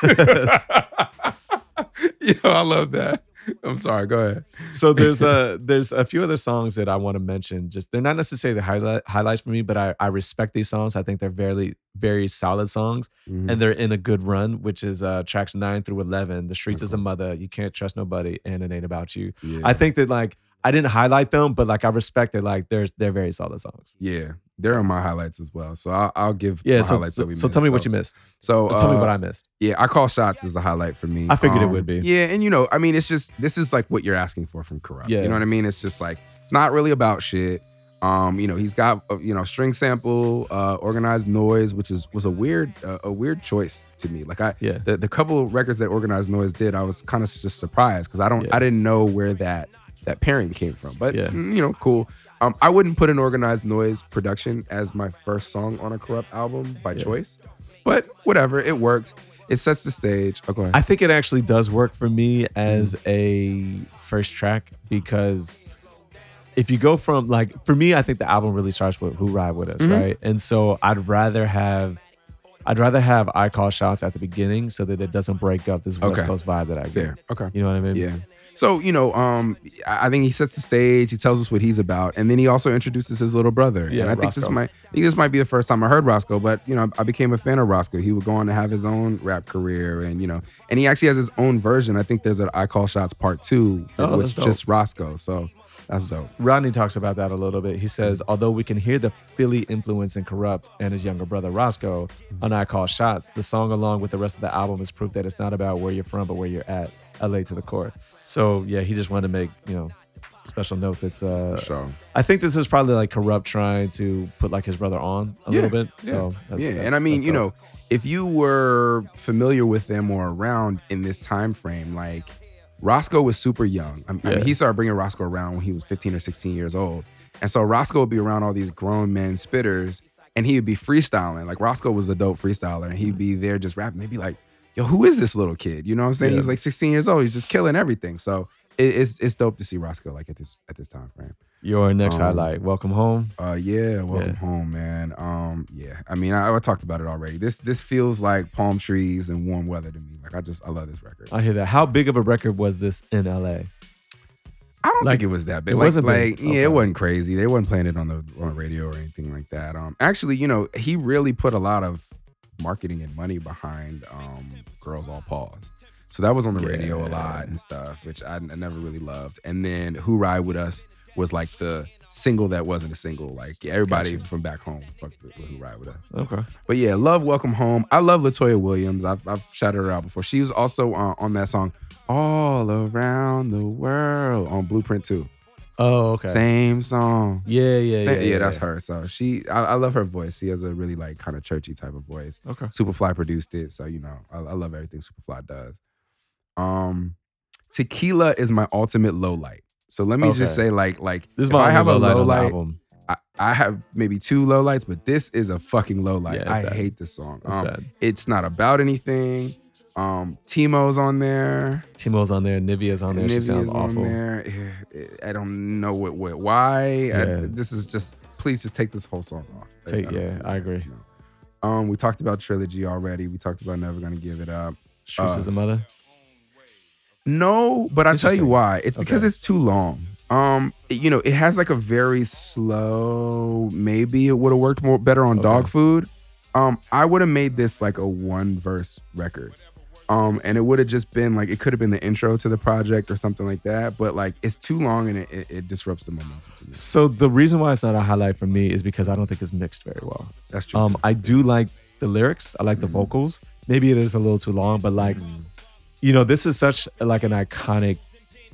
<laughs> Yo, I love that. I'm sorry. Go ahead. so there's a there's a few other songs that I want to mention. Just they're not necessarily highlight highlights for me, but I I respect these songs. I think they're very very solid songs, Mm-hmm. and they're in a good run, which is uh tracks nine through eleven. The streets is a mother. You can't trust nobody, and it ain't about you. Yeah. I think that like I didn't highlight them, but like I respect it. Like there's they're very solid songs. yeah, they're on my highlights as well. So I'll, I'll give Yeah. So highlights so, that we so tell me what you missed. So Or tell me uh, what I missed. Yeah, I call shots as a highlight for me. Um, I figured it would be. Yeah, and you know, I mean, it's just this is like what you're asking for from Kurupt. Yeah. You know what I mean? It's just like it's not really about shit. Um, you know, he's got uh, you know string sample, uh, Organized Noize, which is was a weird uh, a weird choice to me. Like I Yeah. the the couple records that Organized Noize did, I was kind of just surprised because I don't Yeah. I didn't know where that that pairing came from. But Yeah. mm, you know, cool. Um, I wouldn't put an Organized Noize production as my first song on a Kurupt album by Yeah. choice, but whatever, it works. It sets the stage. Oh. I think it actually does work for me as Mm. a first track because if you go from like for me, I think the album really starts with "Who Ride with Us," Mhm. right? And so I'd rather have. I'd rather have I call shots at the beginning so that it doesn't break up this West Okay. Coast vibe that I get. Fair. Okay. You know what I mean? Yeah. So you know, um, I think he sets the stage. He tells us what he's about, and then he also introduces his little brother. Yeah, and I think this might, I think this might be the first time I heard Roscoe. But you know, I became a fan of Roscoe. He would go on to have his own rap career, and you know, and he actually has his own version. I think there's an I Call Shots Part Two, Oh, which just Roscoe. So that's dope. Rodney talks about that a little bit. He says, although we can hear the Philly influence in Kurupt and his younger brother Roscoe on I Call Shots, the song along with the rest of the album is proof that it's not about where you're from, but where you're at. LA to the core. So yeah, he just wanted to make, you know, special note that uh sure. I think this is probably like Kurupt trying to put like his brother on a Yeah, little bit. yeah, So that's, yeah, that's- and I mean, you dope. know, if you were familiar with them or around in this time frame, like Roscoe was super young. I, I Yeah. mean, he started bringing Roscoe around when he was 15 or 16 years old, and so Roscoe would be around all these grown men spitters, and he would be freestyling. Like Roscoe was a dope freestyler, and he'd be there just rapping. Maybe like, yo, who is this little kid? You know what I'm saying? Yeah. He's like 16 years old. He's just killing everything. So it, it's it's dope to see Roscoe like at this at this time frame. your next um, highlight, Welcome Home. Uh, yeah, welcome Yeah. home, man. Um, yeah, I mean, I, I talked about it already. This this feels like palm trees and warm weather to me. Like, I just I love this record. I hear that. How big of a record was this in LA? I don't like, think it was that big. it like, wasn't big? like yeah, Okay. it wasn't crazy. They wasn't playing it on the on the radio or anything like that. Um, actually, you know, he really put a lot of marketing and money behind um, "Girls All Pause." So that was on the radio a lot and stuff, which I, I never really loved. And then "Who Ride with Us" was like the single that wasn't a single. Like everybody Gotcha. from back home fucked with "Who Ride with Us." Okay. But yeah, love Welcome Home. I love Latoya Williams. I've, I've shouted her out before. She was also uh, on that song All Around the World on Blueprint 2. Oh, okay. Same song. Yeah, yeah, Same- yeah, yeah, that's her. So she, I, I love her voice. She has a really like kind of churchy type of voice. Okay. Soopafly produced it, so you know I, I love everything Soopafly does. Um, Tequila is my ultimate low light. So let me just say, like, like This is if my I have a low light, album. I, I have maybe two low lights, but this is a fucking low light. Yeah, I bad. hate this song. Um, bad. it's not about anything. Um, Timo's on there. Timo's on there. Nivea's on there. she Nivea's sounds on awful. there. I don't know what, what why. I- this is just please just take this whole song off. Take- I yeah. I agree. Um, we talked about trilogy already. We talked about never gonna give it up. Streets Uh, is a mother. No, but I'll tell you why. It's because Okay. it's too long. Um, you know, it has like a very slow. Maybe it would have worked more better on Okay. Dogg Food. Um, I would have made this like a one verse record. Um, and it would have just been like it could have been the intro to the project or something like that. But like it's too long and it, it, it disrupts the momentum. So the reason why it's not a highlight for me is because I don't think it's mixed very well. That's true. Um. I do like the lyrics. I like the Mhm. vocals. Maybe it is a little too long, but like, you know, this is such like an iconic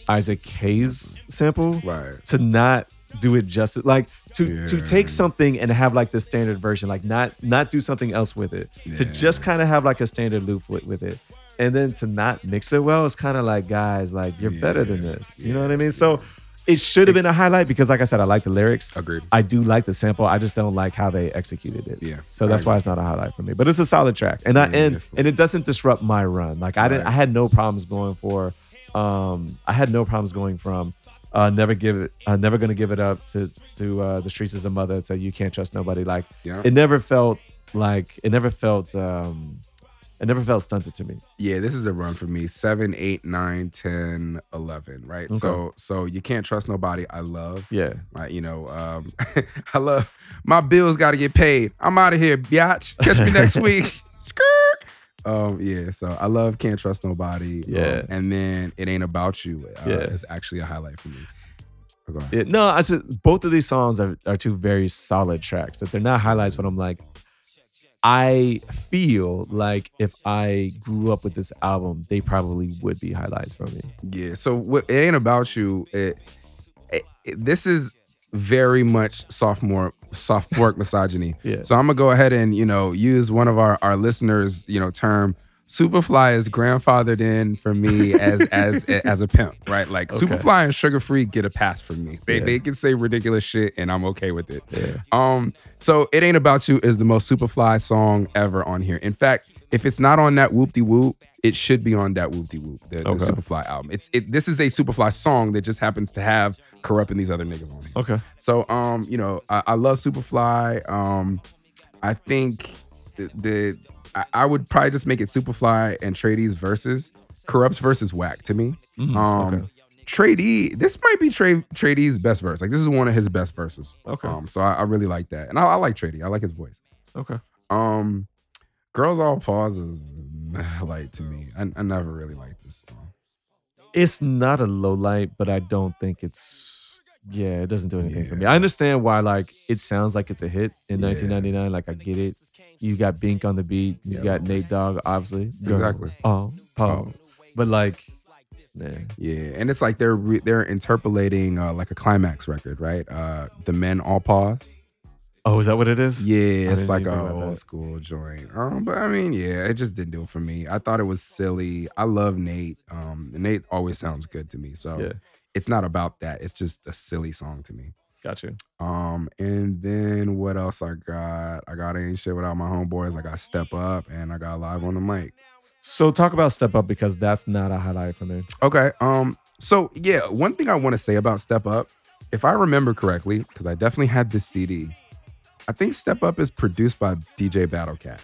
Isaac Hayes sample. right. To not do it justice, like to to take something and have like the standard version, like not not do something else with it. To just kind of have like a standard loop with, with it, and then to not mix it well, it's kind of like guys, like you're better than this. You know what I mean? So it should have been a highlight because, like I said, I like the lyrics. Agreed. I do like the sample. I just don't like how they executed it. Yeah. So that's why it's not a highlight for me. But it's a solid track, and I and cool. and it doesn't disrupt my run. Like I didn't. I had no problems going for. Um, I had no problems going from. Uh, never give it. Uh, never gonna give it up to to uh, the streets as a mother. To you can't trust nobody. Like Yeah. it never felt like it never felt. Um, it never felt stunted to me. Yeah, this is a run for me. Seven, eight, nine, 10, 11, right? Okay. So so you can't trust nobody. I love. Yeah. Like, you know, um, <laughs> I love my bills got to get paid. I'm out of here, biatch. Catch me next <laughs> week. Skirt. Um, yeah, so I love Can't Trust Nobody. um, Yeah. and then It Ain't About You. Uh, Yeah. is actually a highlight for me. Go ahead. It, no, I just both of these songs are, are two very solid tracks. That they're not highlights, but I'm like, I feel like if I grew up with this album, they probably would be highlights for me. Yeah. So what, it ain't about you. It, it, it- this is very much sophomore soft work misogyny. <laughs> Yeah. So I'm gonna go ahead and you know use one of our our listeners you know term. Soopafly is grandfathered in for me as <laughs> as as a pimp, right? Like Okay. Soopafly and Suga Free get a pass from me. They Yeah. they can say ridiculous shit and I'm okay with it. Yeah. Um, so it ain't about you is the most Soopafly song ever on here. In fact, if it's not on that Whoop De Whoop, it should be on that Whoop De Whoop, the, the Soopafly album. It's it. This is a Soopafly song that just happens to have corrupting these other niggas on it. Okay. So um, you know, I, I love Soopafly. Um, I think the, the I, I would probably just make it Soopafly and Tray Deee's verses. Kurupt's versus Whack to me. Mhm. Um, Okay. D, this might be Tray Deee's best verse. Like this is one of his best verses. Okay. Um, so I, I really like that, and I, I like D. I like his voice. Okay. Um, Girls All Pause is <laughs> like to me. I, I never really liked this song. It's not a low light, but I don't think it's yeah, it doesn't do anything for me. I understand why like it sounds like it's a hit in Yeah. 1999. Like I get it. You got Bink on the beat. You Yeah. got Nate Dogg, obviously. Girls. Exactly. Oh, pause. But like, man, Yeah, and it's like they're re- they're interpolating uh, like a climax record, right? Uh, the men all pause. oh, is that what it is? Yeah, it's like even a old that. school joint. Um, but I mean, yeah, it just didn't do it for me. I thought it was silly. I love Nate. Um, Nate always sounds good to me. So Yeah. it's not about that. It's just a silly song to me. Got you. Um, and then what else I got? I got ain't shit without my homeboys. I got step up and I got live on the mic. So talk about Step Up because that's not a highlight for me. Okay. Um. So yeah, one thing I want to say about Step Up, if I remember correctly, because I definitely had this CD. I think Step Up is produced by DJ Battlecat,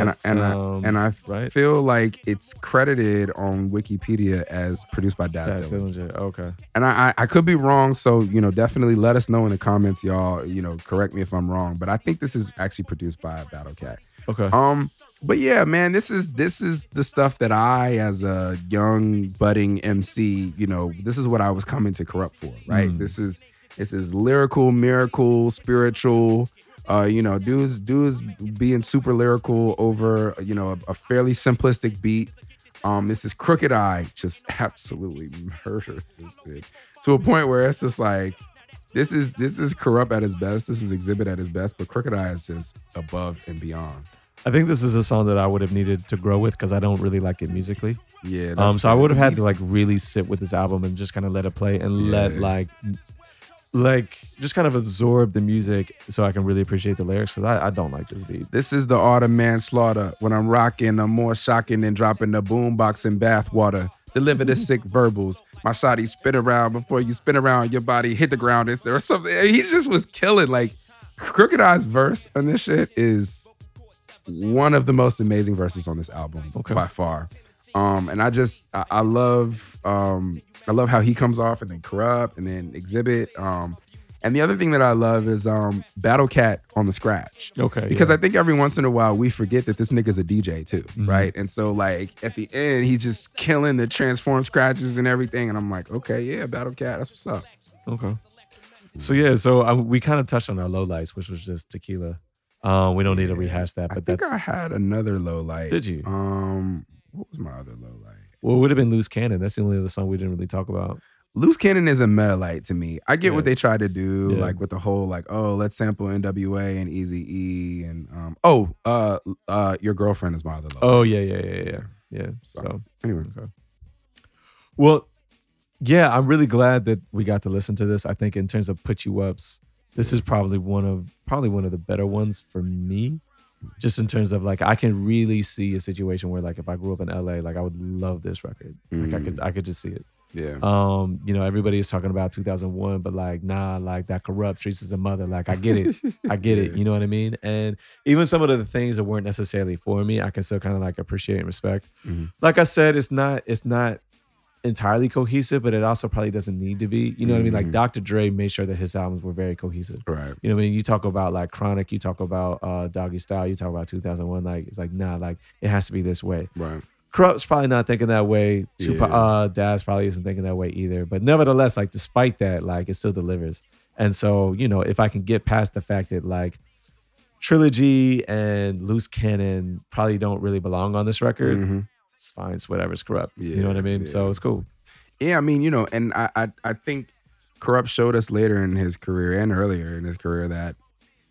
and I, and I and I right. feel like it's credited on Wikipedia as produced by Dad That's Dillinger. Dillinger. Okay. And I, I I could be wrong, so you know definitely let us know in the comments, y'all. You know, correct me if I'm wrong, but I think this is actually produced by Battlecat. Okay. Um, but yeah, man, this is this is the stuff that I, as a young budding MC, you know, this is what I was coming to Kurupt for, right? Mm. This is this is lyrical, miracle, spiritual. Uh, you know, dudes dudes being super lyrical over you know a, a fairly simplistic beat. Um, this is Crooked I just <laughs> absolutely murders this bitch to a point where it's just like this is this is Kurupt at his best. This is Xzibit at his best, but Crooked I is just above and beyond. I think this is a song that I would have needed to grow with because I don't really like it musically. Yeah. Um, so I would have had to like really sit with this album and just kind of let it play and let like, like just kind of absorb the music so I can really appreciate the lyrics because I, I don't like this beat. This is the art of manslaughter. When I'm rocking, I'm more shocking than dropping the boombox in bathwater. Deliver the sick verbals. My shotty spin around before you spin around. Your body hit the ground It's- or something. He just was killing. Like Crooked I's verse on this shit is one of the most amazing verses on this album Okay. by far. Um, and I just I, I love um I love how he comes off and then Kurupt and then Xzibit. Um, and the other thing that I love is um Battle Cat on the scratch Okay. because yeah. I think every once in a while we forget that this nigga's a DJ too, Mhm. right? And so like at the end, he's just killing the transform scratches and everything, and I'm like, okay, yeah, Battle Cat, that's what's up. Okay. So yeah, so uh, we kind of touched on our lowlights, which was just tequila. Um, we don't need to rehash that, I but think that's I had another low light. Did you? Um, what was my other low light? well, it would have been loose cannon. That's the only other song we didn't really talk about. Loose Cannon is a meta light to me. I get Yeah. what they tried to do, Yeah. like with the whole like, oh, let's sample NWA and Easy E and um, oh, uh, uh, your girlfriend is my other low. Oh yeah, yeah, yeah, yeah, yeah. So- So anyway, Well, yeah, I'm really glad that we got to listen to this. I think in terms of put you ups, this is probably one of probably one of the better ones for me. Just in terms of like I can really see a situation where like if I grew up in LA, like I would love this record. Like I could I could just see it. yeah, Um, you know, everybody is talking about 2001, but like nah, like that Kurupt streets is a mother. Like I get it. <laughs> I get it. You know what I mean? And even some of the things that weren't necessarily for me, I can still kind of like appreciate and respect. Mhm. Like I said, it's not it's not entirely cohesive, but it also probably doesn't need to be. You know what I mean? Like Mhm. Dr. Dre made sure that his albums were very cohesive. right, You know what I mean? You talk about like Chronic, you talk about uh Doggystyle, you talk about 2001. Like it's like nah, like it has to be this way. right. Kurupt's probably not thinking that way. Tupac, Yeah. uh, Daz probably isn't thinking that way either. But nevertheless, like despite that, like it still delivers. And so, you know, if I can get past the fact that like Trilogy and Loose Cannon probably don't really belong on this record, Mhm. It's fine. It's whatever's Kurupt. you know what I Yeah, mean? So it's cool. Yeah, I mean, you know, and I, I I think Kurupt showed us later in his career and earlier in his career that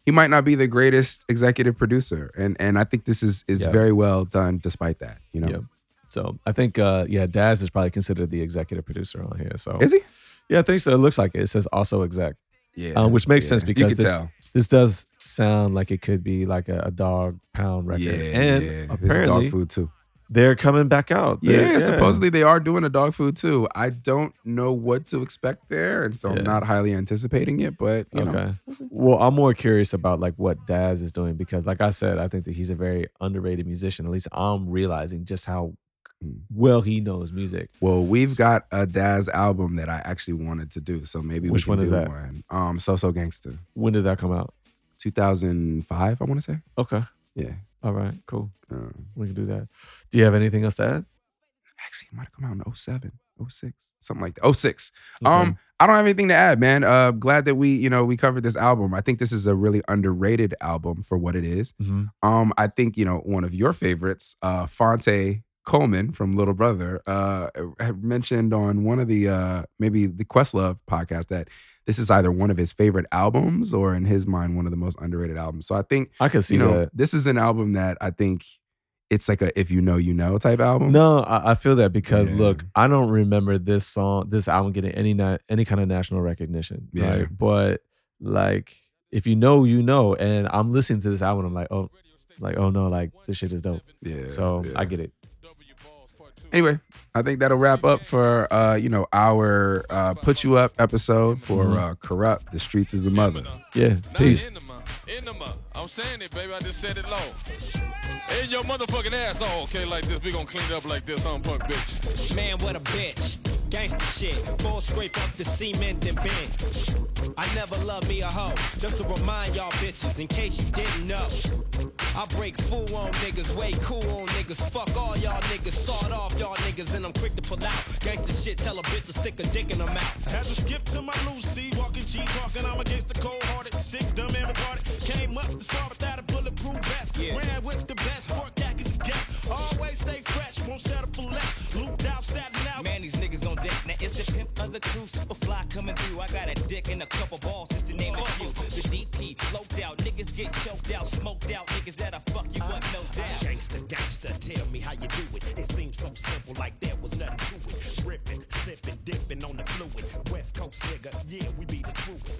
he might not be the greatest executive producer, and and I think this is is Yeah. very well done despite that. You know, Yeah. So I think uh yeah, Daz is probably considered the executive producer on here. So is he? yeah, I think so. It looks like it. It says also exec. Yeah, Um, which makes yeah. sense because this- tell. This does sound like it could be like a, a Dogg Pound record. Yeah, and yeah. Apparently Dogg Food too. They're coming back out. They're- Yeah, supposedly they are doing a Dogg Food too. I don't know what to expect there, and so Yeah. I'm not highly anticipating it. But you know, okay. Well, I'm more curious about like what Daz is doing because, like I said, I think that he's a very underrated musician. At least I'm realizing just how Mm. well he knows music. Well, we've got a Daz album that I actually wanted to do, so maybe Which one is do that? one. Um, So So Gangster. When did that come out? 2005, I want to say. Okay. Yeah. All right. Cool. Uh, We can do that. Do you have anything else to add? actually, it might have come out in 07, 06, something like that. 06. Okay. Um, I don't have anything to add, man. Uh, glad that we, you know, we covered this album. I think this is a really underrated album for what it is. Mhm. Um, I think you know one of your favorites, uh, Phonte Coleman from Little Brother, uh, mentioned on one of the uh, maybe the Questlove podcast that this is either one of his favorite albums or in his mind one of the most underrated albums. So I think I can see you know that. this is an album that I think it's like a if you know you know type album. No, I, I feel that because Yeah. look, I don't remember this song, this album getting any na- any kind of national recognition. Yeah. Right? But like, if you know, you know. And I'm listening to this album, I'm like, oh, like oh no, like this shit is dope. Yeah. So yeah. I get it. Anyway, I think that'll wrap up for uh, you know our uh, put you up episode for Mhm. uh, Kurupt. The streets is a mother. Yeah. Peace. Enema, enema. I'm saying it, baby. I just said it low. In your motherfucking ass. Oh, okay, like this. We gonna clean it up like this, huh, punk bitch? Man, what a bitch. Gangsta shit. Full scrape up the cement and bend. I never loved me a hoe. Just to remind y'all bitches, in case you didn't know. I break fool on niggas, way cool on niggas. Fuck all y'all niggas, sawed off y'all niggas, and I'm quick to pull out. Gangsta shit, tell a bitch to stick a dick in her mouth. Had to skip to my Lucy, walking G, talking. I'm against the cold hearted, sick, dumb, and retarded. Came up this far without a bulletproof vest. Yeah. Ran with the best, work jackets and get. Always stay fresh, won't settle for less. Looped out, satin out. Man, these niggas on deck. Now it's the pimp of the crew, Soopafly coming through. I got a dick and a couple balls, just to name a few. The DP, loped out, niggas get choked out, smoked out, niggas that'll fuck you up, no uh, doubt. Gangsta, gangsta, tell me how you do it. It seems so simple, like there was nothing to it. Ripping, sipping, dipping on the fluid. West Coast nigga, yeah, we be the truest.